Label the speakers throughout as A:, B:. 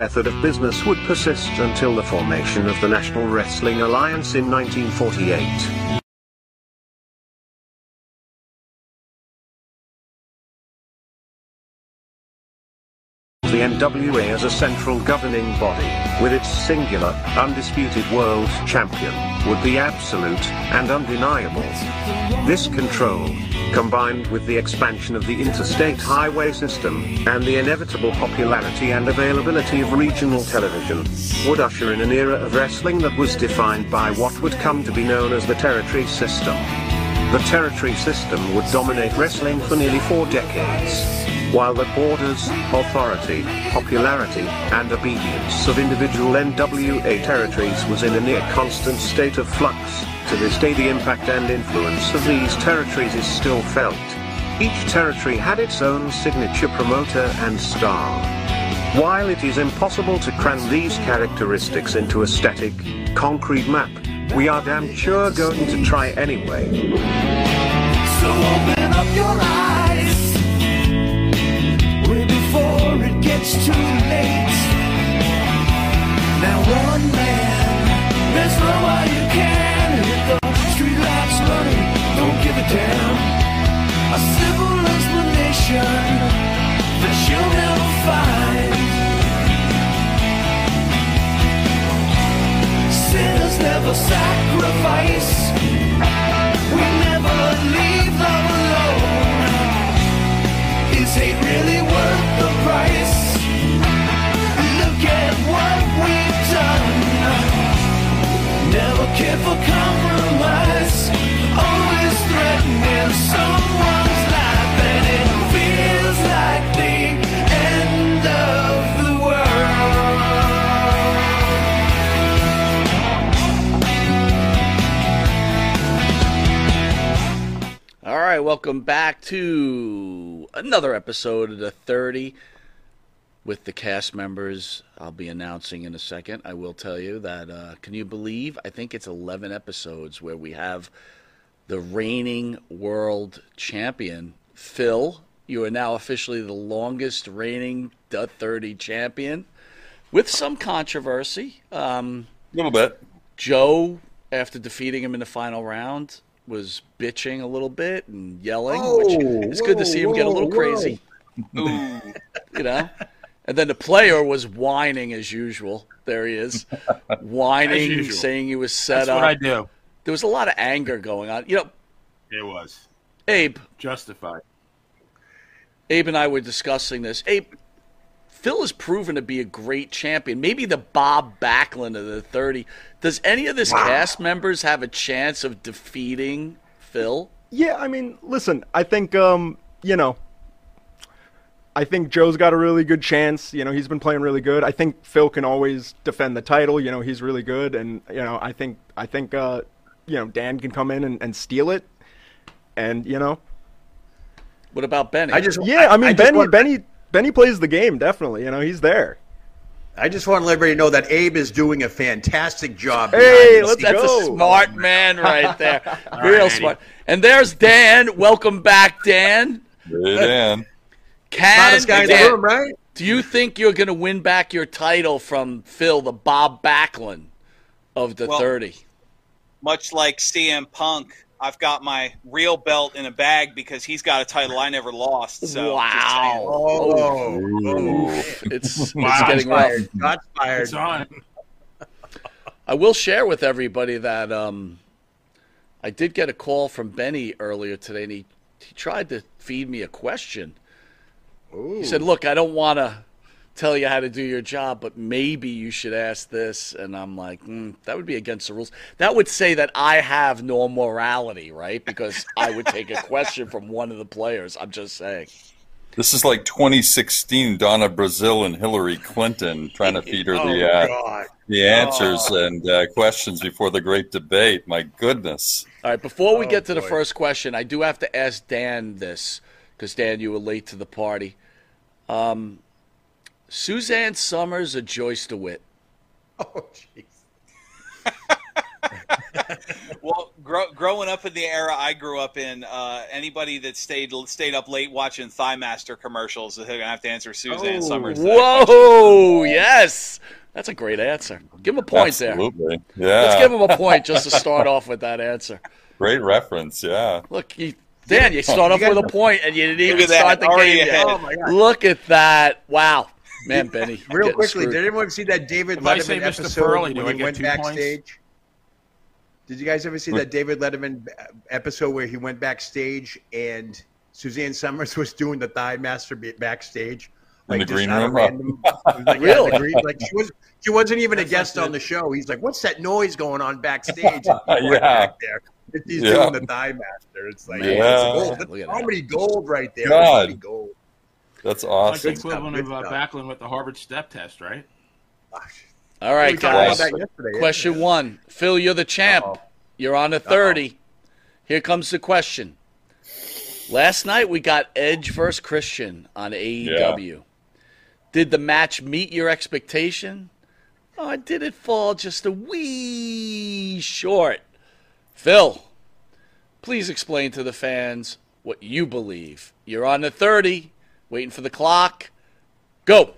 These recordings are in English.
A: Method of business would persist until the formation of the National Wrestling Alliance in 1948. The NWA as a central governing body, with its singular, undisputed world champion, would be absolute and undeniable. This control, combined with the expansion of the interstate highway system, and the inevitable popularity and availability of regional television, would usher in an era of wrestling that was defined by what would come to be known as the territory system. The territory system would dominate wrestling for nearly four decades, while the borders, authority, popularity, and obedience of individual NWA territories was in a near constant state of flux. To this day the impact and influence of these territories is still felt. Each territory had its own signature promoter and star. While it is impossible to cram these characteristics into a static, concrete map, we are damn sure going to try anyway.
B: So open up your eyes way before it gets too late. Now one man, there's no way you can Damn. A simple explanation that you'll never find. Sinners never sacrifice. We never leave love alone. Is hate really worth the price? Look at what we've done. Never care for compromise. Always
C: welcome back to another episode of the 30 with the cast members. I'll be announcing in a second. I will tell you that, uh, can you believe? I think it's 11 episodes where we have the reigning world champion, Phil. You are now officially the longest reigning The 30 champion with some controversy. Um,
D: A little bit.
C: Joe, after defeating him in the final round, was bitching a little bit and yelling,
D: Oh,
C: which it's good to see him get a little
D: whoa,
C: crazy, you know. And then the player was whining as usual. There he is, whining, saying he was set
D: That's
C: up.
D: what I do.
C: There was a lot of anger going on. You know,
D: It was
C: Abe,
D: justified.
C: Abe and I were discussing this. Abe, Phil has proven to be a great champion. Maybe the Bob Backlund of the 30. Does any of this cast members have a chance of defeating Phil?
E: Yeah, I mean, listen, I think um, you know, I think Joe's got a really good chance. You know, he's been playing really good. I think Phil can always defend the title. You know, he's really good, and you know, I think I think uh, you know Dan can come in and, and steal it, and you know,
C: What about Benny?
F: I just
E: Yeah, I mean
F: just
E: Benny
F: want-
E: Benny Benny plays the game definitely. You know, he's there.
F: I just want to let everybody to know that Abe is doing a fantastic job.
E: Hey, let's.
C: That's
E: go.
C: a smart man right there. Real
D: Eddie.
C: smart. And there's Dan. Welcome back, Dan.
G: Right in.
C: Can
F: Smartest guy in the room, right?
C: do you think you're going to win back your title from Phil, the Bob Backlund of the
H: Well,
C: 30?
H: Much like CM Punk, I've got my real belt in a bag because he's got a title I never lost. So
C: wow.
F: Oh,
G: Ooh.
C: It's, it's
D: Wow.
C: getting
F: fired. Shots fired.
D: It's on.
C: I will share with everybody that um, I did get a call from Benny earlier today, and he, he tried to feed me a question. He said, "Look, I don't want to tell you how to do your job, but maybe you should ask this." And I'm like, mm, "That would be against the rules. That would say that I have no morality, right? Because I would take a question from one of the players. I'm just saying."
G: This is like 2016 Donna Brazile and Hillary Clinton trying to feed her
F: Oh,
G: the uh, the answers and uh, questions before the great debate. My goodness.
C: All right, before we
F: Oh,
C: get to the first question, I do have to ask Dan this because Dan, you were late to the party. Um, Suzanne Somers or Joyce DeWitt?
F: Oh, jeez.
H: Well, grow, growing up in the era I grew up in, uh, anybody that stayed stayed up late watching Thigh Master commercials, they're gonna have to answer Suzanne
F: Oh,
H: Somers. to that.
C: Whoa, yes, that's a great answer. Give him a point there.
G: Absolutely. Yeah.
C: Let's give him a point just to start off with that answer.
G: Great reference. Yeah.
C: Look, you, Dan, you start off with a point and you didn't even start the game yet.
F: Oh, my God.
C: Look at that! Wow, man, Benny.
F: Real quickly,
C: screwed.
F: did anyone see that David
D: If I
F: Letterman
D: say
F: episode
D: Furley,
F: when he
D: get
F: went
D: two points?
F: backstage? Did you guys ever see that David Letterman episode where he went backstage and Suzanne Somers was doing the thigh master be- backstage?
G: In the
F: just
G: green
F: of
G: room?
F: random- like, yeah,
C: Really?
F: green- like she was, she wasn't even a guest on the show. He's like, "What's that noise going on backstage?" And people are
G: Yeah.
F: back there. He's
G: Yeah.
F: doing the thigh master. It's like,
C: Man.
F: yeah. it's gold. That's
C: Look at that.
F: comedy gold right there.
G: God.
F: Comedy gold.
G: That's
D: Like the
G: awesome.
D: equivalent of uh. Backlund with the Harvard step test, right?
C: All right,
F: We talked about
C: guys.
F: that
C: Question one. Phil, you're the champ.
F: Uh-oh.
C: You're on the 30. Here comes the question. Last night we got Edge versus Christian on AEW. Did the match meet your expectation? Or did it fall just a wee short? Phil, please explain to the fans what you believe. You're on the 30, waiting for the clock. Go.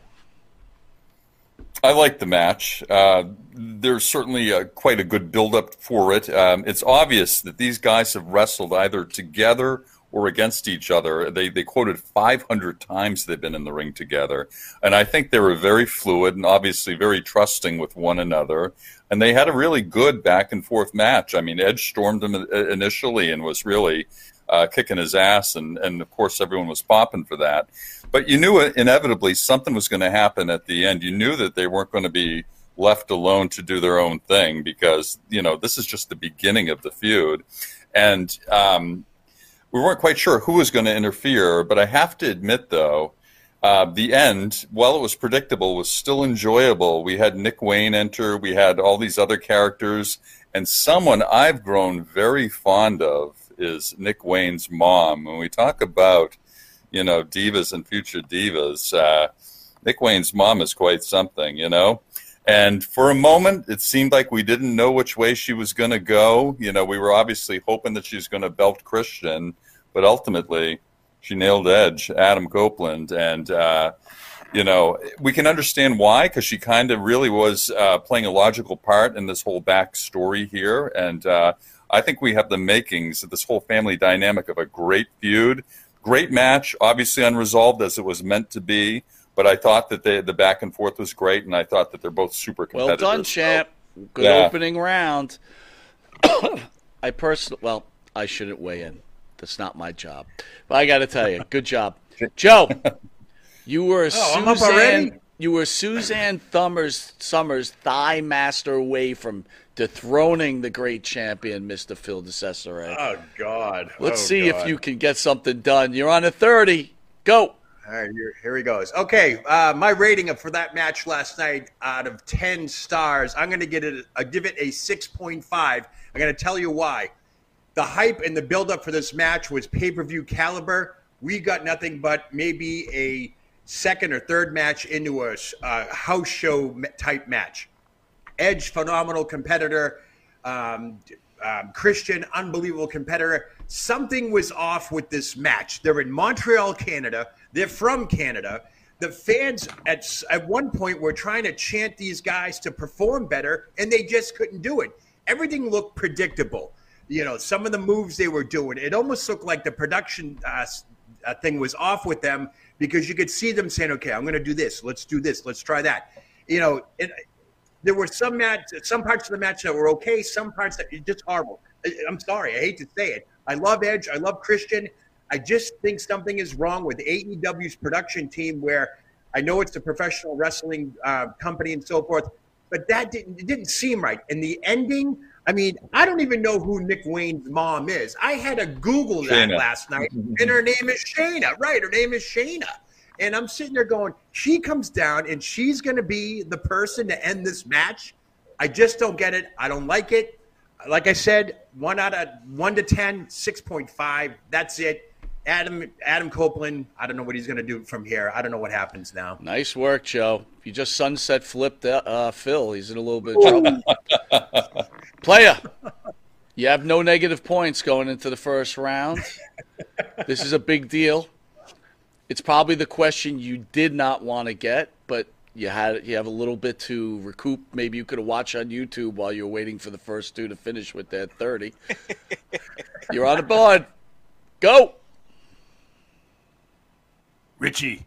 G: I like the match. Uh, there's certainly uh quite a good build-up for it. Um, it's obvious that these guys have wrestled either together or against each other. They they quoted 500 times they've been in the ring together, and I think they were very fluid and obviously very trusting with one another. And they had a really good back and forth match. I mean, Edge stormed him uh, initially and was really uh, kicking his ass, and and of course everyone was popping for that. But you knew inevitably something was going to happen at the end. You knew that they weren't going to be left alone to do their own thing because you know this is just the beginning of the feud, and um, we weren't quite sure who was going to interfere. But I have to admit, though, uh, the end, while it was predictable, was still enjoyable. We had Nick Wayne enter. We had all these other characters, and someone I've grown very fond of is Nick Wayne's mom. When we talk about you know, divas and future divas. Uh, Nick Wayne's mom is quite something, you know. And for a moment, it seemed like we didn't know which way she was going to go. You know, we were obviously hoping that she was going to belt Christian, but ultimately, she nailed Edge, Adam Copeland, and uh, you know we can understand why because she kind of really was uh, playing a logical part in this whole backstory here, and uh, I think we have the makings of this whole family dynamic of a great feud. Great match, obviously unresolved as it was meant to be, but I thought that they, the back and forth was great, and I thought that they're both super
C: Well
G: competitive.
C: done, champ. Oh. Good
G: Yeah.
C: opening round. I personally, well, I shouldn't weigh in. That's not my job. But I got to tell you, good job, Joe. You were
F: Oh, I'm up already?
C: Suzanne. You were Suzanne Thummers Somers thigh master away from dethroning the great champion, Mister Phil DeCesare.
F: Oh God!
C: Let's
F: Oh,
C: see
F: God.
C: if you can get something done. You're on a thirty. Go.
F: All right, here, here he goes. Okay, uh, my rating for that match last night out of ten stars, I'm going to get it. I give it a six point five. I'm going to tell you why. The hype and the build-up for this match was pay-per-view caliber, we got nothing but maybe a second or third match into a uh, house show type match. Edge, phenomenal competitor. Um, um, Christian, unbelievable competitor. Something was off with this match. They're in Montreal, Canada. They're from Canada. The fans at at one point were trying to chant these guys to perform better, and they just couldn't do it. Everything looked predictable. You know, some of the moves they were doing, it almost looked like the production uh, uh thing was off with them because you could see them saying, "Okay, I'm going to do this. Let's do this. Let's try that." You know, it, there were some match, some parts of the match that were okay, some parts that just horrible. I'm sorry, I hate to say it. I love Edge, I love Christian. I just think something is wrong with AEW's production team, where I know it's a professional wrestling uh, company and so forth, but that didn't it didn't seem right. And the ending, I mean, I don't even know who Nick Wayne's mom is. I had to Google that
G: Shayna.
F: last night, and her name is Shayna. Right, her name is Shayna. And I'm sitting there going, she comes down and she's going to be the person to end this match. I just don't get it. I don't like it. Like I said, one out of one to 10, 6.5. That's it. Adam Adam Copeland, I don't know what he's going to do from here. I don't know what happens now.
C: Nice work, Joe. You just sunset flipped uh, Phil, he's in a little bit of trouble. Player, you have no negative points going into the first round. This is a big deal. It's probably the question you did not want to get, but you had you have a little bit to recoup. Maybe you could have watched on YouTube while you're waiting for the first two to finish with that thirty. You're on the board. Go.
I: Richie,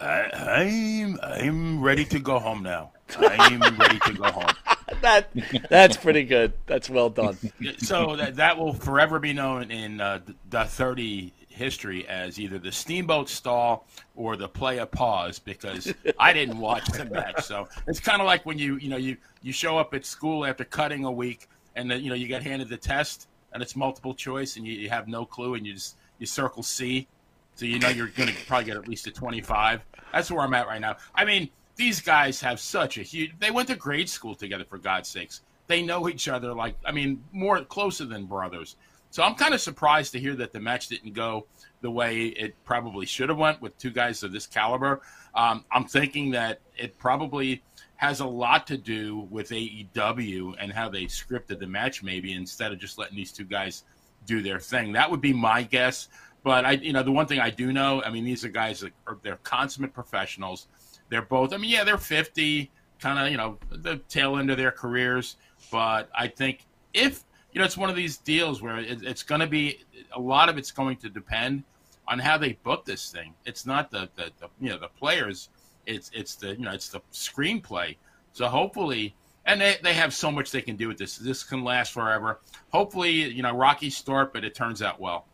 I: I, I'm I'm ready to go home now. I'm ready to go home.
C: That that's pretty good. That's well done.
I: So that that will forever be known in uh, the 30 history as either the steamboat stall or the play a pause because I didn't watch the match. So it's kind of like when you you know you you show up at school after cutting a week and then you know you get handed the test and it's multiple choice and you, you have no clue and you just you circle C, so you know you're going to probably get at least a 25. That's where I'm at right now. I mean, these guys have such a huge. They went to grade school together for God's sakes. They know each other like I mean more closer than brothers. So I'm kind of surprised to hear that the match didn't go the way it probably should have went with two guys of this caliber. Um, I'm thinking that it probably has a lot to do with AEW and how they scripted the match, maybe instead of just letting these two guys do their thing. That would be my guess. But I, you know, the one thing I do know, I mean, these are guys that are they're consummate professionals. They're both. I mean, yeah, they're 50, kind of, you know, the tail end of their careers. But I think if you know, it's one of these deals where it, it's going to be a lot of it's going to depend on how they book this thing. It's not the, the, the you know the players. It's it's the you know it's the screenplay. So hopefully, and they, they have so much they can do with this. This can last forever. Hopefully, you know, rocky start, but it turns out well.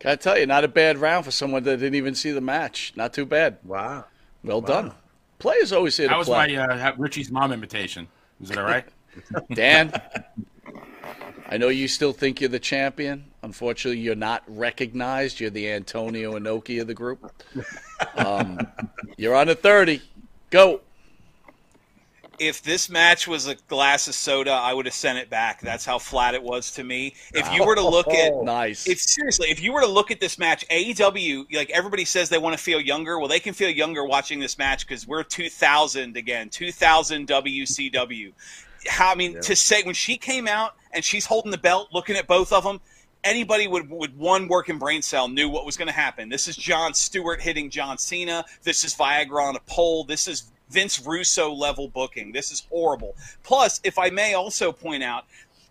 C: Gotta tell you, not a bad round for someone that didn't even see the match. Not too bad.
F: Wow.
C: Well
F: Wow.
C: done. Players always here to
I: That was
C: play.
I: my uh, Richie's mom invitation. Is it all right?
C: Dan, I know you still think you're the champion. Unfortunately, you're not recognized. You're the Antonio Inoki of the group. Um, you're on a 30. Go.
H: if this match was a glass of soda, I would have sent it back. That's how flat it was to me. If you were to look at
C: Nice.
H: if seriously, if you were to look at this match, AEW, like everybody says they want to feel younger. Well, they can feel younger watching this match because we're 2000 again, 2000 WCW. How I mean to say when she came out and she's holding the belt, looking at both of them. Anybody with, with one working brain cell knew what was going to happen. This is Jon Stewart hitting John Cena. This is Viagra on a pole. This is Vince Russo level booking. This is horrible. Plus, if I may also point out,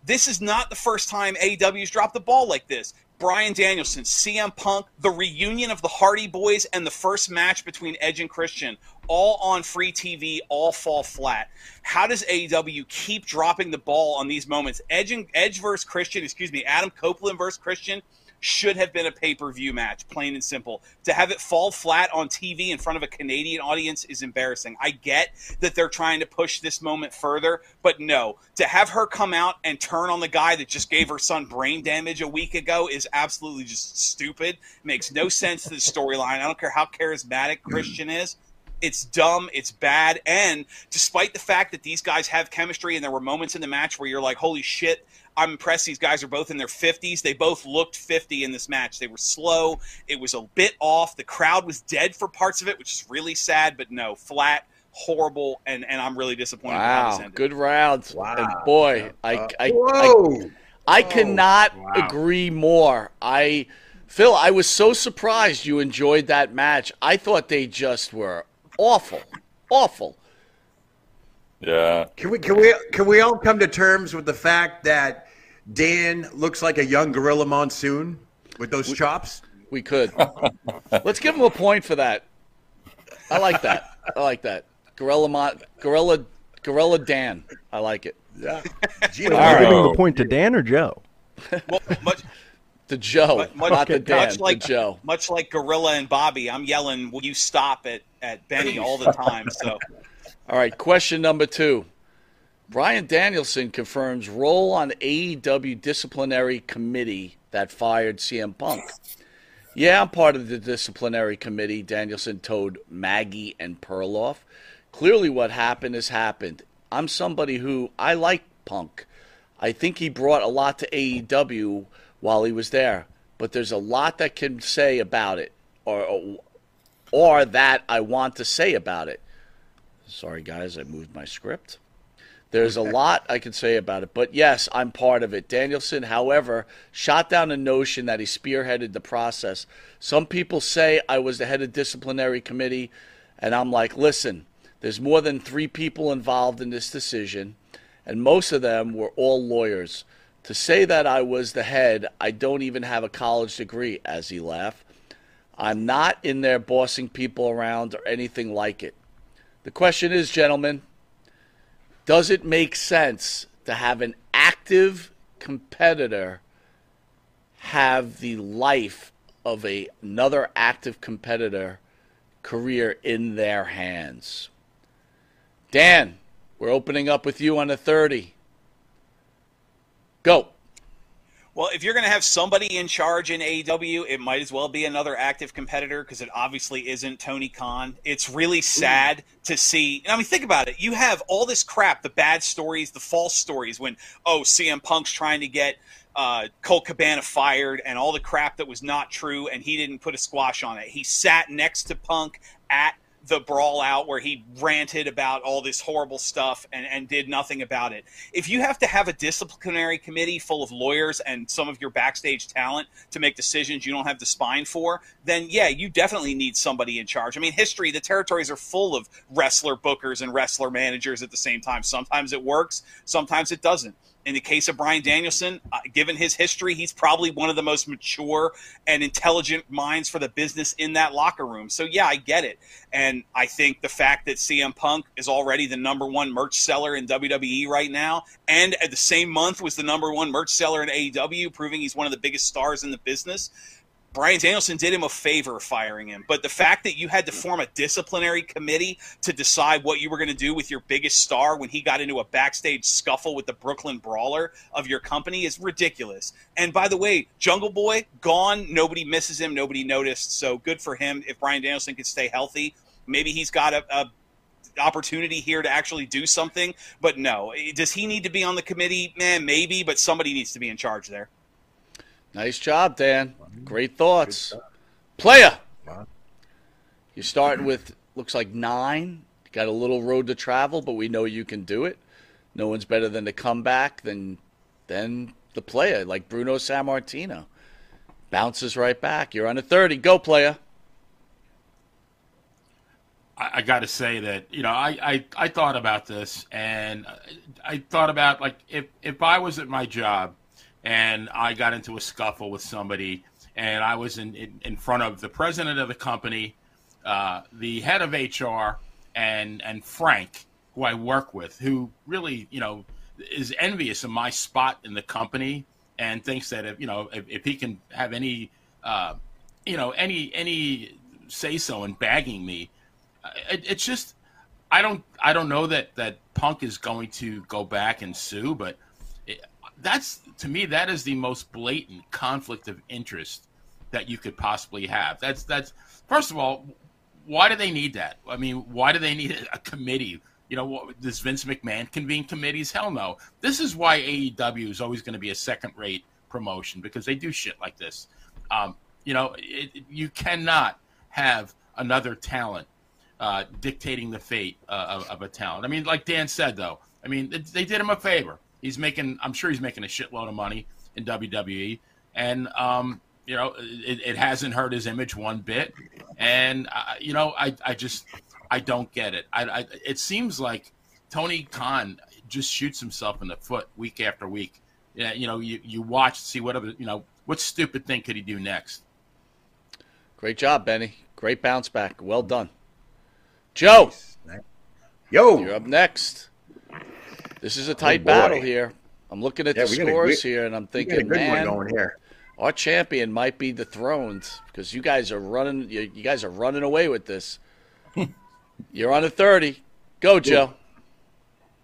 H: this is not the first time AEW's dropped the ball like this. Bryan Danielson, CM Punk, the reunion of the Hardy Boys, and the first match between Edge and Christian, all on free TV, all fall flat. How does AEW keep dropping the ball on these moments? Edge and Edge versus Christian, excuse me, Adam Copeland versus Christian should have been a pay per view match, plain and simple. To have it fall flat on TV in front of a Canadian audience is embarrassing. I get that they're trying to push this moment further, but no. To have her come out and turn on the guy that just gave her son brain damage a week ago is absolutely just stupid. Makes no sense to the storyline. I don't care how charismatic Christian is. It's dumb. It's bad. And despite the fact that these guys have chemistry, and there were moments in the match where you're like, "Holy shit!" I'm impressed. These guys are both in their 50s. They both looked 50 in this match. They were slow. It was a bit off. The crowd was dead for parts of it, which is really sad. But no, flat, horrible, and and I'm really disappointed. with how this
C: Wow, good rounds.
F: Wow.
C: And boy, I,
F: Uh,
C: I, I,
F: whoa.
C: I cannot
I: Wow.
C: agree more. I, Phil, I was so surprised you enjoyed that match. I thought they just were awful, awful.
G: Yeah.
F: Can we can we can we all come to terms with the fact that Dan looks like a young Gorilla Monsoon with those chops?
C: We could. Let's give him a point for that. I like that. I like that. Gorilla, Mon- Gorilla, Gorilla Dan. I like it.
F: Yeah. Gino,
E: Are you giving the point to Dan or Joe?
H: Well, much,
C: The Joe,
H: Much-
C: not the Dan.
H: much like
C: Joe.
H: much like Gorilla and Bobby, I'm yelling, "Will you stop it?" at Benny all the time. So
C: All right, question number two. Bryan Danielson confirms role on AEW disciplinary committee that fired CM Punk. Yeah, I'm part of the disciplinary committee, Danielson told Maggie and Perloff. Clearly, what happened has happened. I'm somebody who I like Punk. I think he brought a lot to AEW while he was there, but there's a lot that can say about it, or or that I want to say about it. Sorry, guys, I moved my script. There's a lot I can say about it, but yes, I'm part of it. Danielson, however, shot down the notion that he spearheaded the process. Some people say I was the head of disciplinary committee, and I'm like, listen, there's more than three people involved in this decision, and most of them were all lawyers. To say that I was the head, I don't even have a college degree, as he laughed. I'm not in there bossing people around or anything like it. The question is, gentlemen, does it make sense to have an active competitor have the life of a, another active competitor career in their hands? Dan, we're opening up with you on the 30. Go.
H: Well, if you're going to have somebody in charge in AEW, it might as well be another active competitor because it obviously isn't Tony Khan. It's really sad to see. I mean, think about it. You have all this crap, the bad stories, the false stories when, oh, CM Punk's trying to get uh, Colt Cabana fired and all the crap that was not true, and he didn't put a squash on it. He sat next to Punk at the brawl out where he ranted about all this horrible stuff and, and did nothing about it. If you have to have a disciplinary committee full of lawyers and some of your backstage talent to make decisions you don't have the spine for, then yeah, you definitely need somebody in charge. I mean, history, the territories are full of wrestler bookers and wrestler managers at the same time. Sometimes it works, sometimes it doesn't. In the case of Bryan Danielson, uh, given his history, he's probably one of the most mature and intelligent minds for the business in that locker room. So, yeah, I get it. And I think the fact that CM Punk is already the number one merch seller in WWE right now, and at the same month was the number one merch seller in AEW, proving he's one of the biggest stars in the business. Bryan Danielson did him a favor firing him, but the fact that you had to form a disciplinary committee to decide what you were going to do with your biggest star when he got into a backstage scuffle with the Brooklyn Brawler of your company is ridiculous. And by the way, Jungle Boy gone, nobody misses him, nobody noticed. So good for him. If Bryan Danielson can stay healthy, maybe he's got a, a opportunity here to actually do something. But no, does he need to be on the committee? Man, maybe, but somebody needs to be in charge there.
C: Nice job, Dan. Great thoughts. Player. You're starting with looks like nine. Got a little road to travel, but we know you can do it. No one's better than the comeback than than the player, like Bruno Sammartino. Bounces right back. You're on a 30. Go, player.
I: I, I got to say that you know I, I I thought about this and I, I thought about like if if I was at my job and I got into a scuffle with somebody and I was in in, in front of the president of the company, uh, the head of HR, and and Frank, who I work with, who really you know is envious of my spot in the company and thinks that if you know if, if he can have any uh, you know any any say so in bagging me it, it's just I don't I don't know that that Punk is going to go back and sue, but that's to me that is the most blatant conflict of interest that you could possibly have. That's that's first of all, why do they need that? I mean, why do they need a committee? You know, does Vince McMahon convene committees? Hell no. This is why AEW is always going to be a second-rate promotion because they do shit like this. Um, you know, it, you cannot have another talent uh, dictating the fate uh, of, of, a talent. I mean, like Dan said, though, I mean, they did him a favor. He's making, I'm sure he's making a shitload of money in WWE, and um, you know, it, it, hasn't hurt his image one bit. And uh, you know, I, I just, I don't get it. I, I, it seems like Tony Khan just shoots himself in the foot week after week. Yeah, you know, you, you watch, see what other, you know, what stupid thing could he do next?
C: Great job, Benny. Great bounce back. Well done. Joe.
F: Yo.
C: You're up next. This is a oh, tight oh battle here. I'm looking at yeah, the scores here, and I'm thinking, man, our champion might be dethroned because you guys are running. You, you guys are running away with this. You're on a 30. Go, Joe.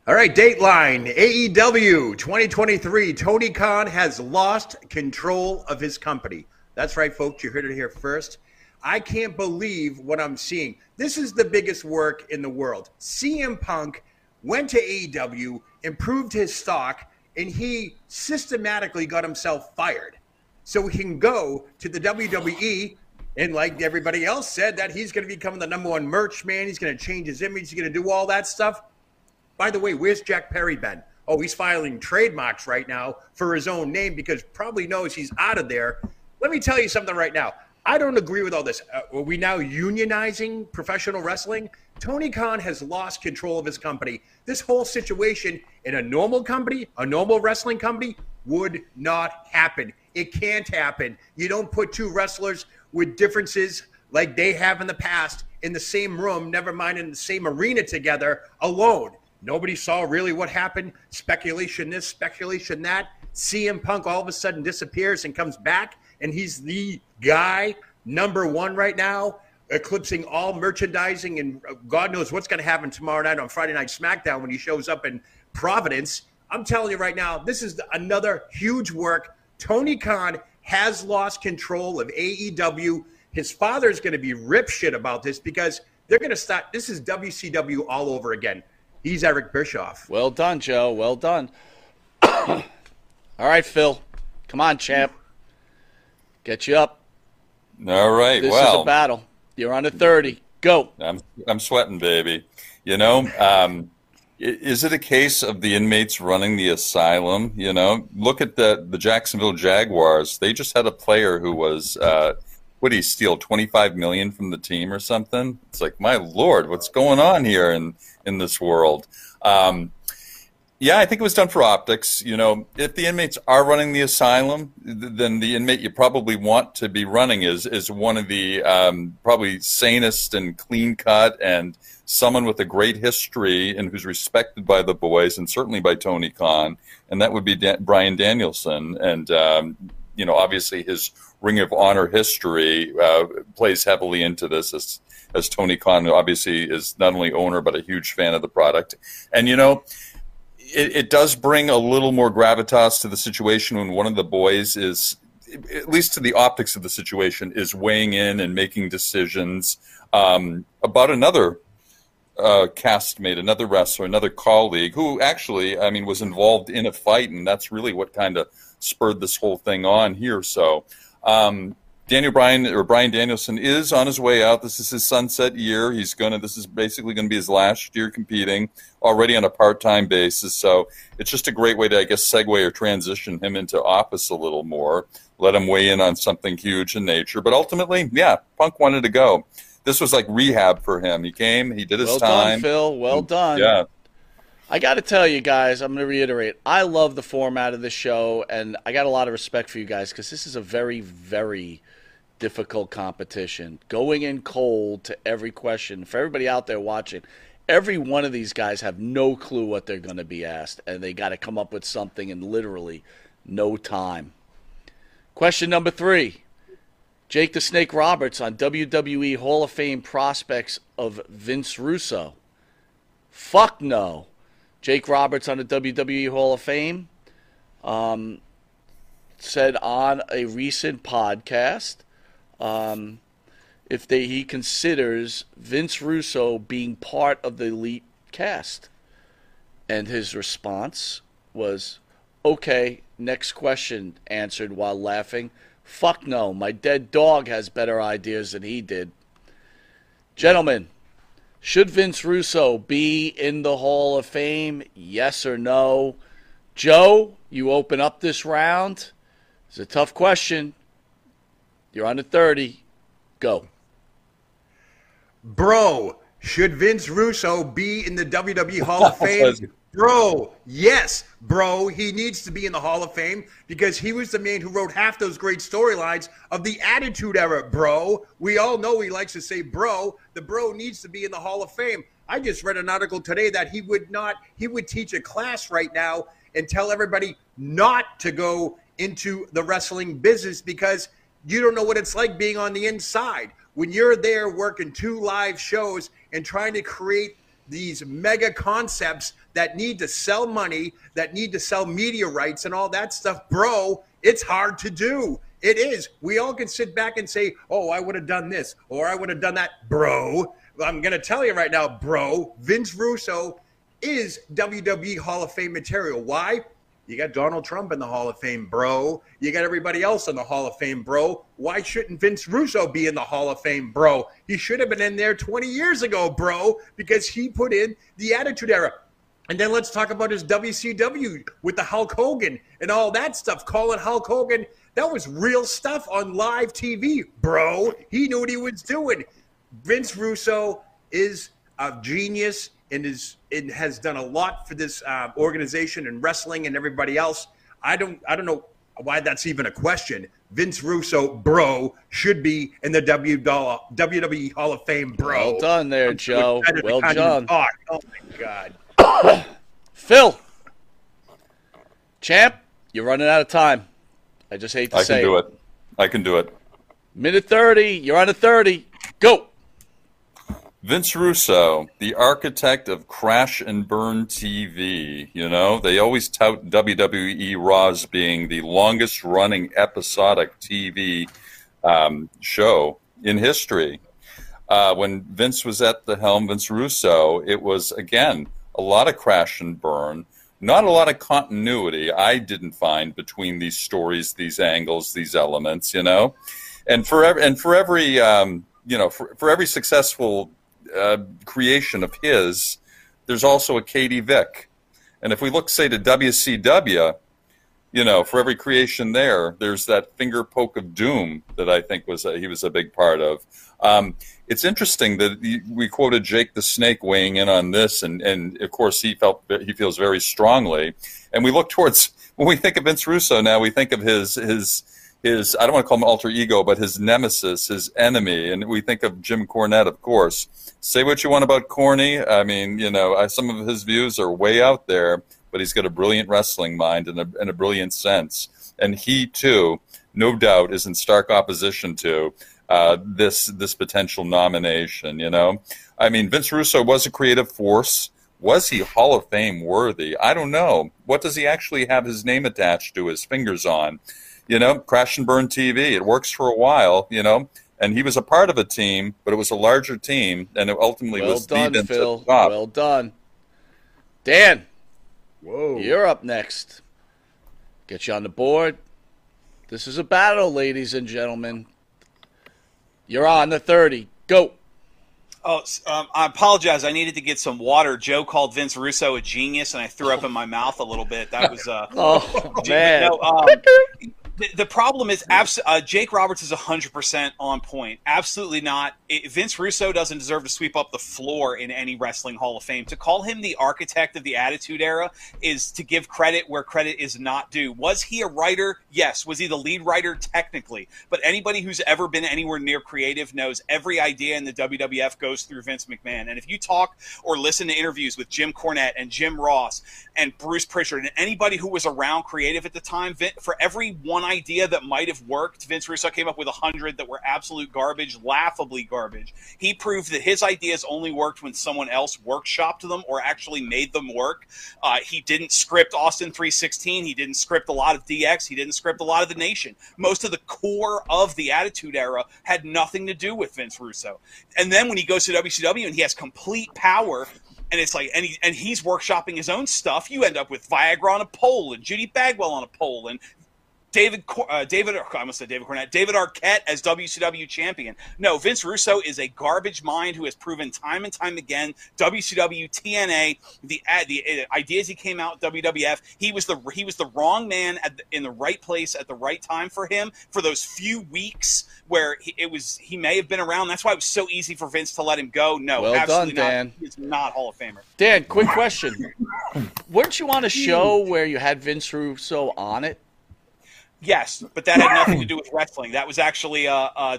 F: All right, Dateline AEW 2023. Tony Khan has lost control of his company. That's right, folks. You heard it here first. I can't believe what I'm seeing. This is the biggest work in the world. CM Punk went to AEW, improved his stock, and he systematically got himself fired. So he can go to the WWE and, like everybody else said, that he's going to become the number one merch man. He's going to change his image. He's going to do all that stuff. By the way, where's Jack Perry been? Oh, he's filing trademarks right now for his own name because probably knows he's out of there. Let me tell you something right now. I don't agree with all this. Uh, are we now unionizing professional wrestling? Tony Khan has lost control of his company. This whole situation in a normal company, a normal wrestling company, would not happen. It can't happen. You don't put two wrestlers with differences like they have in the past in the same room, never mind in the same arena together alone. Nobody saw really what happened. Speculation this, speculation that. CM Punk all of a sudden disappears and comes back and he's the guy number one right now, eclipsing all merchandising, and uh, God knows what's going to happen tomorrow night on Friday Night SmackDown when he shows up in Providence. I'm telling you right now, this is another huge work. Tony Khan has lost control of AEW. His father is going to be rip shit about this because they're going to start. This is WCW all over again. He's Eric Bischoff.
C: Well done, Joe. Well done. all right, Phil. Come on, champ. Get you up.
G: All right.
C: This
G: well,
C: is a battle. You're on a 30. Go.
G: I'm I'm sweating, baby. You know, um, is it a case of the inmates running the asylum? You know, look at the the Jacksonville Jaguars. They just had a player who was. Uh, what did he steal 25 million from the team or something it's like my lord what's going on here in in this world um, yeah, I think it was done for optics. You know, if the inmates are running the asylum, then the inmate you probably want to be running is is one of the um, probably sanest and clean cut and someone with a great history and who's respected by the boys and certainly by Tony Khan, and that would be Dan- Bryan Danielson. And um, you know, obviously his Ring of Honor history uh, plays heavily into this as as Tony Khan obviously is not only owner but a huge fan of the product. And you know it, it does bring a little more gravitas to the situation when one of the boys is at least to the optics of the situation, is weighing in and making decisions um, about another uh, castmate, another wrestler, another colleague who actually, I mean, was involved in a fight, and that's really what kind of spurred this whole thing on here. So, um, Daniel Bryan or Bryan Danielson is on his way out. This is his sunset year. He's gonna. This is basically going to be his last year competing already on a part-time basis. So it's just a great way to, I guess, segue or transition him into office a little more. Let him weigh in on something huge in nature. But ultimately, yeah, Punk wanted to go. This was like rehab for him. He came. He did his
C: well
G: time.
C: Done, Phil. Well mm, done.
G: Yeah.
C: I got to tell you guys, I'm going to reiterate. I love the format of the show, and I got a lot of respect for you guys because this is a very, very difficult competition. Going in cold to every question. For everybody out there watching, every one of these guys have no clue what they're going to be asked, and they got to come up with something in literally no time. Question number three Jake the Snake Roberts on WWE Hall of Fame prospects of Vince Russo. Fuck no. Jake Roberts on the WWE Hall of Fame um, said on a recent podcast um, if they he considers Vince Russo being part of the elite cast. And his response was, "Okay, next question." Answered while laughing. Fuck no, my dead dog has better ideas than he did. Gentlemen, should Vince Russo be in the Hall of Fame? Yes or no? Joe, you open up this round. It's a tough question. You're on the 30. Go.
F: Bro, should Vince Russo be in the WWE Hall of Fame? Bro, yes, bro, he needs to be in the Hall of Fame because he was the man who wrote half those great storylines of the Attitude Era, bro. We all know he likes to say bro. The bro needs to be in the Hall of Fame. I just read an article today that he would not, he would teach a class right now and tell everybody not to go into the wrestling business because you don't know what it's like being on the inside. When you're there working two live shows and trying to create these mega concepts that need to sell money, that need to sell media rights and all that stuff, bro, it's hard to do. It is. We all can sit back and say, oh, I would have done this or I would have done that, bro. I'm going to tell you right now, bro, Vince Russo is WWE Hall of Fame material. Why? You got Donald Trump in the Hall of Fame, bro. You got everybody else in the Hall of Fame, bro. Why shouldn't Vince Russo be in the Hall of Fame, bro? He should have been in there 20 years ago, bro, because he put in the Attitude Era. And then let's talk about his WCW with the Hulk Hogan and all that stuff. Calling Hulk Hogan, that was real stuff on live TV, bro. He knew what he was doing. Vince Russo is a genius and is and has done a lot for this uh, organization and wrestling and everybody else. I don't I don't know why that's even a question. Vince Russo, bro, should be in the WWE Hall of Fame, bro.
C: Well done there,
F: I'm
C: Joe.
F: excited to
C: Well
F: kind
C: done.
F: talk. Oh my god.
C: Phil. Champ, you're running out of time. I just hate to
G: I
C: say
G: can do it. I can do it.
C: Minute 30. You're on a 30. Go.
G: Vince Russo, the architect of Crash and Burn TV. You know, they always tout WWE Raw as being the longest running episodic TV um, show in history. Uh, when Vince was at the helm, Vince Russo, it was, again, a lot of crash and burn, not a lot of continuity, I didn't find, between these stories, these angles, these elements, you know? And for every, and for every um, you know, for, for every successful uh, creation of his, there's also a Katie Vick. And if we look, say, to WCW, you know, for every creation there, there's that finger poke of doom that I think was a, he was a big part of. Um, it's interesting that we quoted Jake the Snake weighing in on this, and and of course he felt he feels very strongly. And we look towards when we think of Vince Russo now, we think of his his his I don't want to call him alter ego, but his nemesis, his enemy, and we think of Jim Cornette, of course. Say what you want about Corny. I mean, you know, I, some of his views are way out there, but he's got a brilliant wrestling mind and a, and a brilliant sense. And he too, no doubt, is in stark opposition to uh, this this potential nomination. You know, I mean, Vince Russo was a creative force. Was he Hall of Fame worthy? I don't know. What does he actually have his name attached to, his fingers on? You know, Crash and Burn TV. It works for a while. You know. And he was a part of a team, but it was a larger team, and it ultimately
C: Well
G: was
C: done,
G: the Vince at
C: Phil.
G: the.
C: Well done. Dan,
F: Whoa.
C: you're up next. Get you on the board. This is a battle, ladies and gentlemen. You're on the 30. Go.
H: Oh, um, I apologize. I needed to get some water. Joe called Vince Russo a genius, and I threw up in my mouth a little bit. That was uh,
C: Oh, man.
H: No, um, the, the problem is abs- uh, Jake Roberts is 100% on point. Absolutely not. It, Vince Russo doesn't deserve to sweep up the floor in any wrestling Hall of Fame. To call him the architect of the Attitude Era is to give credit where credit is not due. Was he a writer? Yes. Was he the lead writer? Technically. But anybody who's ever been anywhere near creative knows every idea in the WWF goes through Vince McMahon. And if you talk or listen to interviews with Jim Cornette and Jim Ross and Bruce Pritchard and anybody who was around creative at the time, for every one idea that might have worked, Vince Russo came up with a hundred that were absolute garbage, laughably garbage. He proved that his ideas only worked when someone else workshopped them or actually made them work. Uh, he didn't script Austin 316. He didn't script a lot of DX. He didn't script a lot of the Nation. Most of the core of the Attitude Era had nothing to do with Vince Russo. And then when he goes to WCW and he has complete power and it's like and, he, and he's workshopping his own stuff you end up with viagra on a pole and judy bagwell on a pole and David, uh, David, I almost said David Cornette, David Arquette as WCW champion. No, Vince Russo is a garbage mind who has proven time and time again WCW, TNA, the uh, the uh, ideas he came out WWF. He was the he was the wrong man at the, in the right place at the right time for him for those few weeks where he, it was he may have been around. That's why it was so easy for Vince to let him go. No,
C: Well
H: absolutely
C: done,
H: not.
C: Dan.
H: He's not Hall of Famer.
C: Dan, quick question. Wouldn't you want a show where you had Vince Russo on it?
H: Yes, but that had nothing to do with wrestling. That was actually uh, uh,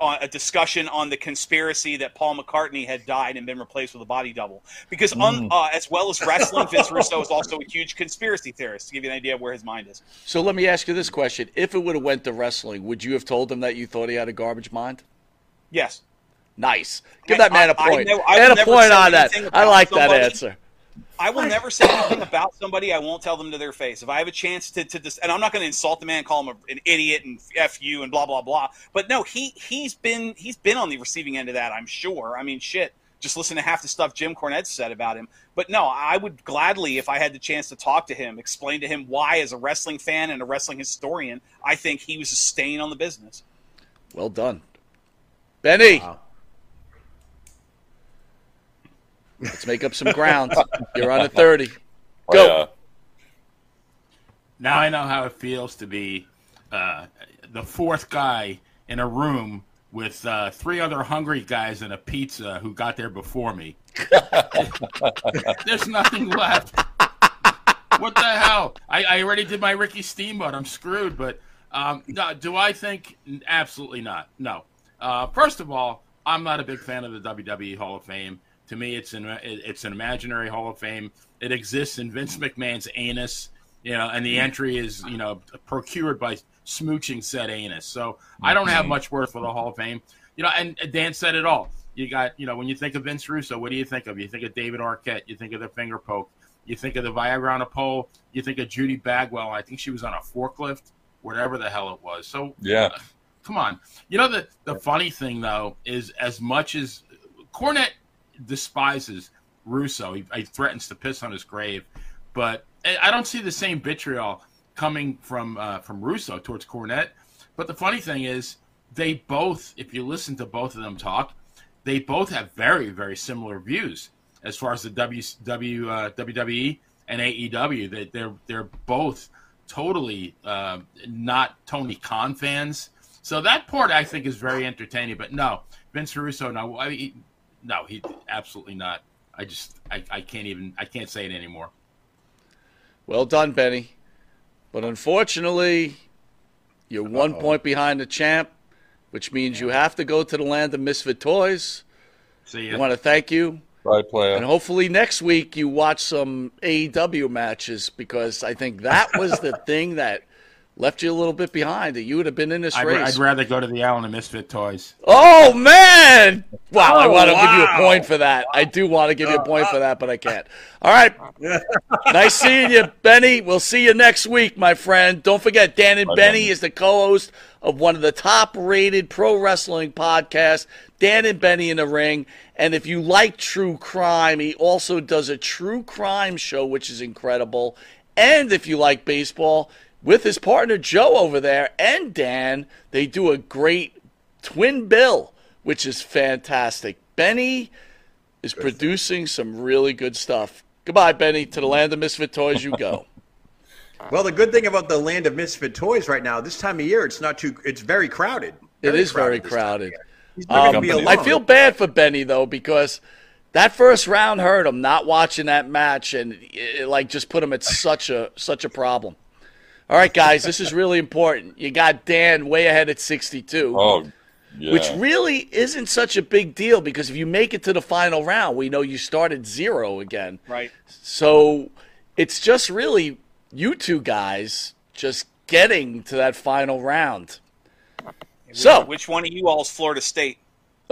H: a, a, a discussion on the conspiracy that Paul McCartney had died and been replaced with a body double. Because un, mm. uh, as well as wrestling, Vince Russo is also a huge conspiracy theorist. To give you an idea of where his mind is.
C: So let me ask you this question: If it would have went to wrestling, would you have told him that you thought he had a garbage mind?
H: Yes.
C: Nice. Give
H: I-
C: that man a point.
H: know- I will
C: a point on that. I like that answer.
H: I will never say anything about somebody. I won't tell them to their face. If I have a chance to, to dis- and I'm not going to insult the man, call him a, an idiot and f you and blah blah blah. But no, he he's been he's been on the receiving end of that. I'm sure. I mean, shit. Just listen to half the stuff Jim Cornette said about him. But no, I would gladly, if I had the chance to talk to him, explain to him why, as a wrestling fan and a wrestling historian, I think he was a stain on the business.
C: Well done, Benny. Let's make up some ground. You're on a thirty. Go.
G: Oh, yeah.
I: Now I know how it feels to be uh, the fourth guy in a room with uh, three other hungry guys and a pizza who got there before me. There's nothing left. What the hell? I, I already did my Ricky Steamboat. I'm screwed. But um, no, do I think? Absolutely not. No. Uh, first of all, I'm not a big fan of the WWE Hall of Fame. To me, it's an it's an imaginary Hall of Fame. It exists in Vince McMahon's anus, you know, and the mm-hmm. entry is you know procured by smooching said anus. So I don't have mm-hmm. much worth for the Hall of Fame. You know, and Dan said it all. You got, you know, when you think of Vince Russo, what do you think of? You think of David Arquette. You think of the finger poke. You think of the Viagra on a pole. You think of Judy Bagwell. I think she was on a forklift, whatever the hell it was. So
G: Yeah.
I: come on. You know the the funny thing though is as much as Cornette despises Russo, he, he threatens to piss on his grave, but I don't see the same vitriol coming from uh, from Russo towards Cornette. But the funny thing is, they both, if you listen to both of them talk, they both have very very similar views as far as the W, w uh, WWE and AEW. They, they're they're both totally uh, not Tony Khan fans. So that part I think is very entertaining. But no, Vince Russo, no, I mean, no, he absolutely not. I just I, I can't even I can't say it anymore.
C: Well done, Benny. But unfortunately, you're one point behind the champ, which means you have to go to the land of misfit toys.
I: See
C: I
I: ya.
C: want to thank you.
G: Right, player.
C: And hopefully next week you watch some AEW matches because I think that was the thing that left you a little bit behind. That you would have been in this
I: I'd,
C: race.
I: I'd rather go to the Island of Misfit Toys.
C: Oh man! Wow, I
I: Oh,
C: want to give you a point for that. I do want to give you a point for that, but I can't. All right. nice seeing you, Benny. We'll see you next week, my friend. Don't forget, Dan and
G: Bye,
C: Benny
G: Benny.
C: is the co-host of one of the top-rated pro wrestling podcasts, Dan and Benny in the Ring. And if you like true crime, he also does a true crime show, which is incredible. And if you like baseball, with his partner Joe over there and Dan, they do a great twin bill, which is fantastic. Benny is producing some really good stuff. Goodbye, Benny. To the land of misfit toys, you go.
F: Well, the good thing about the land of misfit toys right now, this time of year, it's not too. It's very crowded.
C: It is very
F: this time of
C: crowded.
F: He's
C: Um,
F: be alone.
C: I feel bad for Benny though because that first round hurt him. Not watching that match and it, like just put him at such a such a problem. All right, guys, this is really important. You got Dan way ahead at 62.
G: Oh, yeah.
C: Which really isn't such a big deal because if you make it to the final round, we know you start at zero again.
H: Right.
C: So it's just really you two guys just getting to that final round. So
H: which one of you all is Florida State?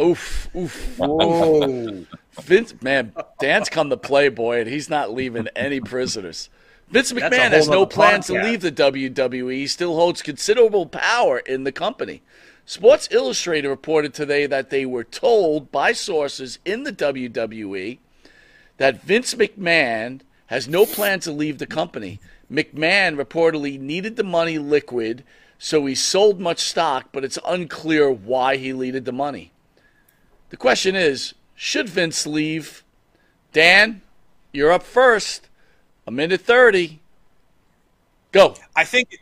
C: Oof, oof.
F: Whoa.
C: Vince, man, Dan's come to play, boy, and he's not leaving any prisoners. Vince McMahon has no plans to leave the WWE. He still holds considerable power in the company. Sports Illustrated reported today that they were told by sources in the WWE that Vince McMahon has no plan to leave the company. McMahon reportedly needed the money liquid, so he sold much stock, but it's unclear why he needed the money. The question is should Vince leave? Dan, you're up first. A minute 30. Go.
H: I think,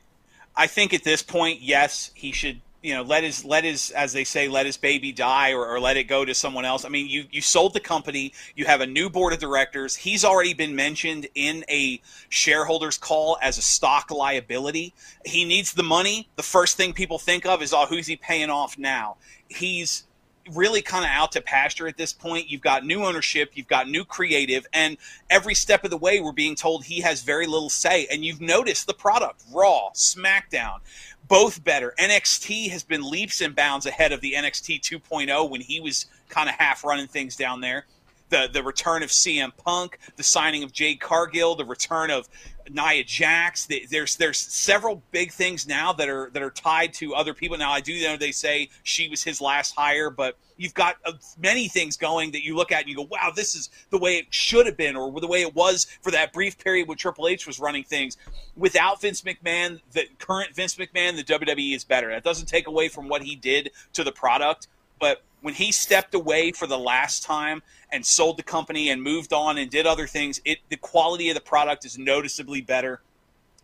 H: I think at this point, yes, he should. You know, let his let his as they say, let his baby die, or, or let it go to someone else. I mean, you you sold the company. You have a new board of directors. He's already been mentioned in a shareholders call as a stock liability. He needs the money. The first thing people think of is, oh, who's he paying off now? He's really kind of out to pasture at this point. You've got new ownership, you've got new creative, and every step of the way, we're being told he has very little say. And you've noticed the product Raw, SmackDown, both better. NXT has been leaps and bounds ahead of the NXT 2.0 when he was kind of half running things down there. The, the return of CM Punk, the signing of Jade Cargill, the return of Nia Jax. There's there's several big things now that are that are tied to other people. Now I do know they say she was his last hire, but you've got uh, many things going that you look at and you go, wow, this is the way it should have been, or the way it was for that brief period when Triple H was running things. Without Vince McMahon, the current Vince McMahon, the WWE is better. That doesn't take away from what he did to the product, but when he stepped away for the last time and sold the company and moved on and did other things, it the quality of the product is noticeably better.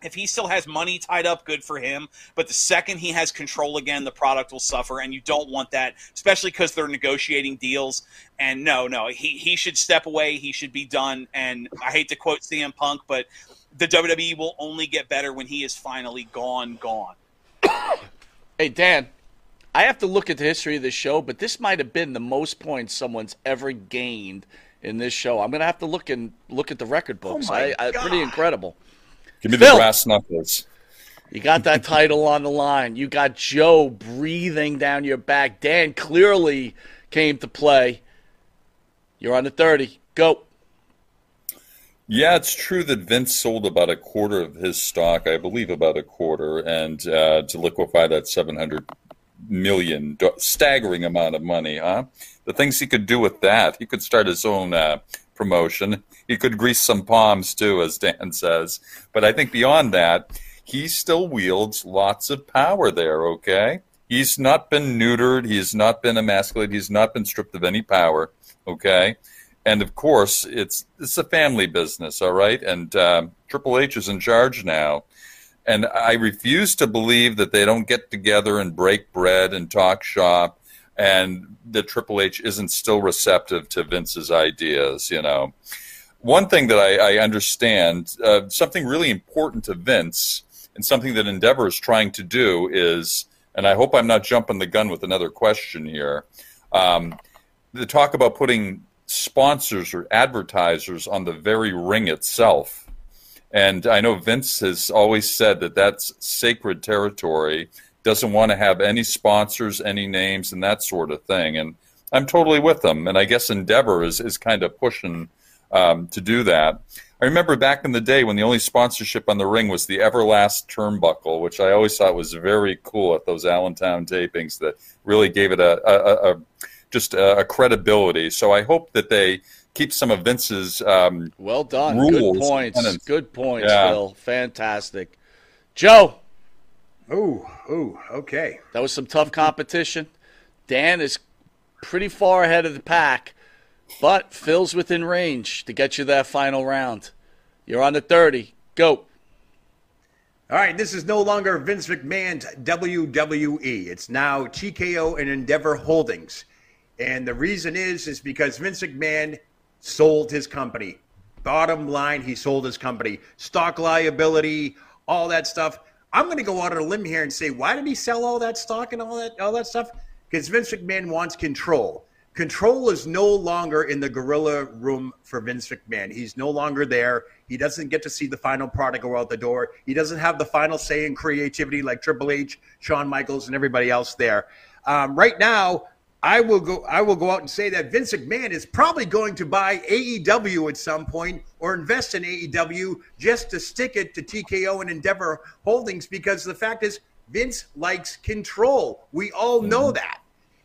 H: If he still has money tied up, good for him. But the second he has control again, the product will suffer, and you don't want that, especially because they're negotiating deals. And no, no, he he should step away. He should be done. And I hate to quote CM Punk, but the WWE will only get better when he is finally gone, gone.
C: Hey, Dan, I have to look at the history of this show, but this might have been the most points someone's ever gained in this show. I'm going to have to look and look at the record books.
F: my
C: I, I, pretty incredible.
G: Give me
C: Phil.
G: the brass knuckles.
C: You got that title on the line. You got Joe breathing down your back. Dan clearly came to play. You're on the 30. Go.
G: Yeah, it's true that Vince sold about a quarter of his stock, I believe about a quarter, and uh, to liquefy that 700 million, staggering amount of money, huh? The things he could do with that. He could start his own uh, promotion. He could grease some palms too, as Dan says. But I think beyond that, he still wields lots of power there, okay? He's not been neutered. He's not been emasculated. He's not been stripped of any power, okay? And of course, it's it's a family business, all right. And um, Triple H is in charge now, and I refuse to believe that they don't get together and break bread and talk shop, and that Triple H isn't still receptive to Vince's ideas. You know, one thing that I, I understand, uh, something really important to Vince, and something that Endeavor is trying to do is, and I hope I'm not jumping the gun with another question here. Um, the talk about putting sponsors or advertisers on the very ring itself. And I know Vince has always said that that's sacred territory, doesn't want to have any sponsors, any names, and that sort of thing. And I'm totally with them. And I guess Endeavor is, is kind of pushing um, to do that. I remember back in the day when the only sponsorship on the ring was the Everlast turnbuckle, which I always thought was very cool at those Allentown tapings that really gave it a, a, a just a, a credibility. So I hope that they keep some of Vince's um,
C: Well done.
G: rules.
C: Good points.
G: and-
C: Good points,
G: Yeah.
C: Phil. Fantastic. Joe,
F: Ooh, ooh, okay.
C: that was some tough competition. Dan is pretty far ahead of the pack, but Phil's within range to get you that final round. You're on the 30. Go.
F: All right, this is no longer Vince McMahon's WWE. It's now TKO and Endeavor Holdings. And the reason is is because Vince McMahon sold his company. Bottom line, he sold his company. Stock liability, all that stuff. I'm going to go out on a limb here and say, why did he sell all that stock and all that all that stuff? Because Vince McMahon wants control. Control is no longer in the gorilla room for Vince McMahon. He's no longer there. He doesn't get to see the final product go out the door. He doesn't have the final say in creativity like Triple H, Shawn Michaels, and everybody else there. Um, right now, I will go. I will go out and say that Vince McMahon is probably going to buy AEW at some point or invest in AEW just to stick it to TKO and Endeavor Holdings because the fact is Vince likes control. We all know mm-hmm. that,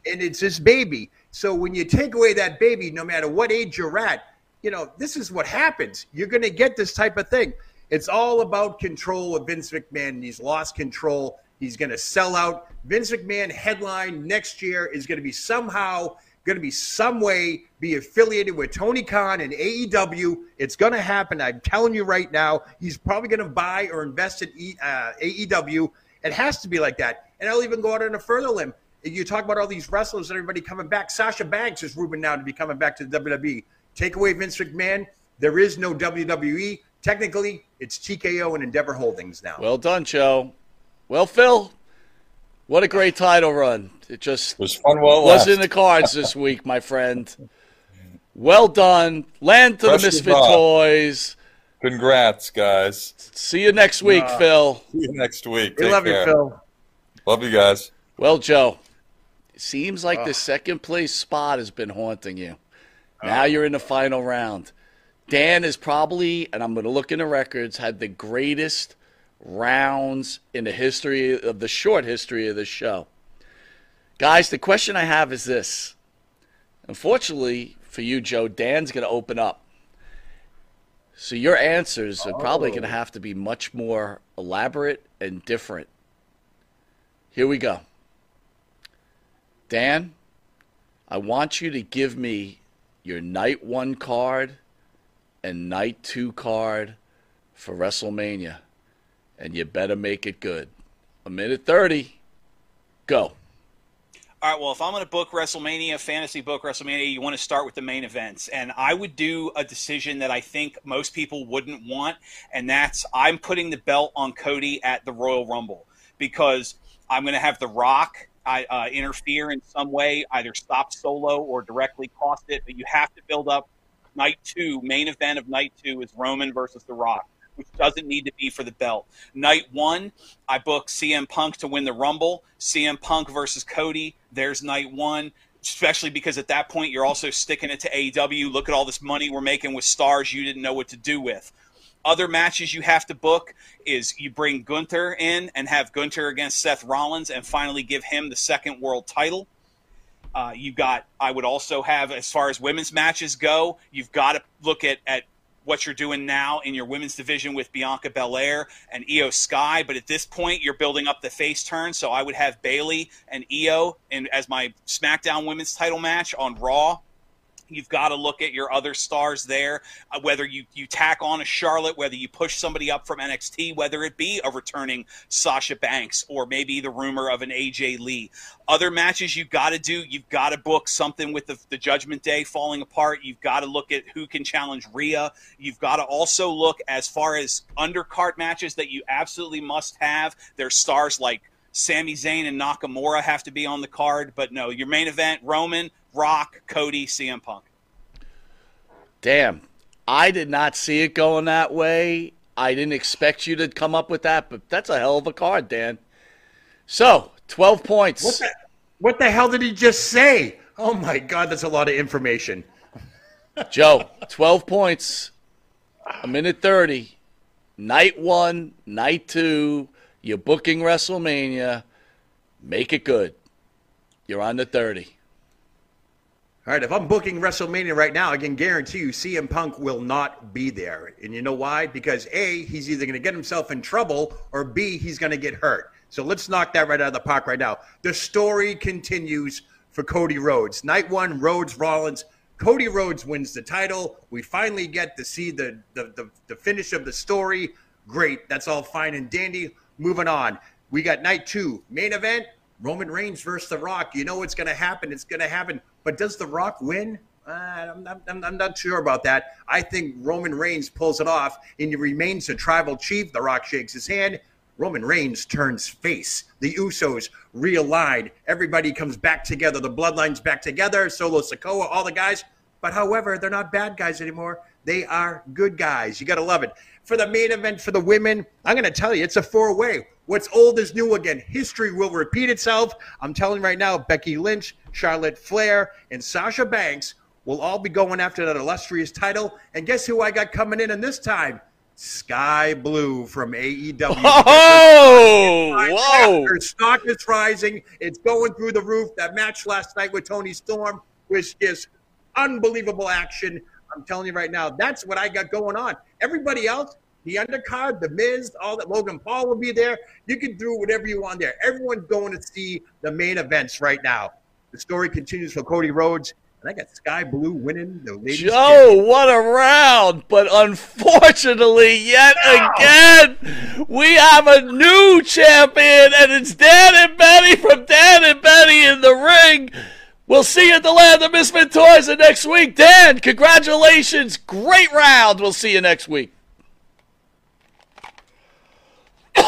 F: and it's his baby. So when you take away that baby, no matter what age you're at, you know this is what happens. You're going to get this type of thing. It's all about control of Vince McMahon. He's lost control. He's going to sell out. Vince McMahon headline next year is going to be somehow going to be some way be affiliated with Tony Khan and AEW. It's going to happen. I'm telling you right now. He's probably going to buy or invest in uh, AEW. It has to be like that. And I'll even go out on a further limb. You talk about all these wrestlers and everybody coming back. Sasha Banks is rumored now to be coming back to the WWE. Take away Vince McMahon. There is no WWE. Technically, it's TKO and Endeavor Holdings now.
C: Well done, Joe. Well, Phil, what a great title run. It just
G: was fun while it
C: was
G: lasted.
C: in the cards this week, my friend. Well done. Land to
G: Fresh
C: the Misfit
G: hot.
C: Toys.
G: Congrats, guys.
C: See you next week,
F: Uh,
C: Phil.
G: See you next week.
F: We
G: Take
F: love you. Phil.
G: Love you guys.
C: Well, Joe, it seems like the second place spot has been haunting you. Now you're in the final round. Dan is probably, and I'm going to look in the records, had the greatest rounds in the history of the short history of the show. Guys, the question I have is this. Unfortunately for you, Joe, Dan's going to open up. So your answers are probably going to oh. have to be much more elaborate and different. Here we go. Dan, I want you to give me your night one card and night two card for WrestleMania. And you better make it good. A minute 30. Go.
H: All right, well, if I'm going to book WrestleMania, fantasy book WrestleMania, you want to start with the main events. And I would do a decision that I think most people wouldn't want, and that's I'm putting the belt on Cody at the Royal Rumble because I'm going to have The Rock I, uh, interfere in some way, either stop Solo or directly cost it. But you have to build up night two, main event of night two is Roman versus The Rock, which doesn't need to be for the belt. Night one, I book CM Punk to win the Rumble. CM Punk versus Cody. There's night one. Especially because at that point you're also sticking it to AEW. Look at all this money we're making with stars you didn't know what to do with. Other matches you have to book is you bring Gunther in and have Gunther against Seth Rollins and finally give him the second world title. Uh, you got. I would also have, as far as women's matches go, you've got to look at at what you're doing now in your women's division with Bianca Belair and Iyo Sky. But at this point, you're building up the face turn. So I would have Bayley and Iyo in, as my SmackDown Women's Title match on Raw. You've got to look at your other stars there, uh, whether you, you tack on a Charlotte, whether you push somebody up from NXT, whether it be a returning Sasha Banks or maybe the rumor of an AJ Lee. Other matches you've got to do, you've got to book something with the, the Judgment Day falling apart. You've got to look at who can challenge Rhea. You've got to also look as far as undercard matches that you absolutely must have. There's stars like Sami Zayn and Nakamura have to be on the card, but no, your main event, Roman, Rock, Cody, CM Punk.
C: Damn. I did not see it going that way. I didn't expect you to come up with that, but that's a hell of a card, Dan. So, 12 points.
F: What the, what the hell did he just say? Oh my God, that's a lot of information.
C: Joe, 12 points, a minute 30. Night one, night two, you're booking WrestleMania. Make it good. You're on the 30.
F: All right, if I'm booking WrestleMania right now, I can guarantee you CM Punk will not be there. And you know why? Because A, he's either going to get himself in trouble, or B, he's going to get hurt. So let's knock that right out of the park right now. The story continues for Cody Rhodes. Night one, Rhodes, Rollins. Cody Rhodes wins the title. We finally get to see the, the, the, the finish of the story. Great. That's all fine and dandy. Moving on. We got night two, main event. Roman Reigns versus The Rock. You know what's going to happen. It's going to happen. But does The Rock win? Uh, I'm, not, I'm, I'm not sure about that. I think Roman Reigns pulls it off and he remains a tribal chief. The Rock shakes his hand. Roman Reigns turns face. The Usos realign. Everybody comes back together. The bloodlines back together. Solo Sikoa, all the guys. But however, they're not bad guys anymore. They are good guys. You got to love it. For the main event for the women, I'm going to tell you, it's a four way. What's old is new again. History will repeat itself. I'm telling right now, Becky Lynch, Charlotte Flair, and Sasha Banks will all be going after that illustrious title. And guess who I got coming in in this time? Skye Blue from AEW.
C: Oh, whoa.
F: Her stock is rising. It's going through the roof. That match last night with Toni Storm was just unbelievable action. I'm telling you right now, that's what I got going on. Everybody else, the undercard, the Miz, all that. Logan Paul will be there. You can do whatever you want there. Everyone's going to see the main events right now. The story continues for Cody Rhodes, and I got Skye Blue winning the ladies.
C: Joe, what a round! But unfortunately, yet again, we have a new champion, and it's Dan and Betty from Dan and Betty in the ring. We'll see you at the Land of Misfit Toys next week. Dan, congratulations. Great round. We'll see you next week.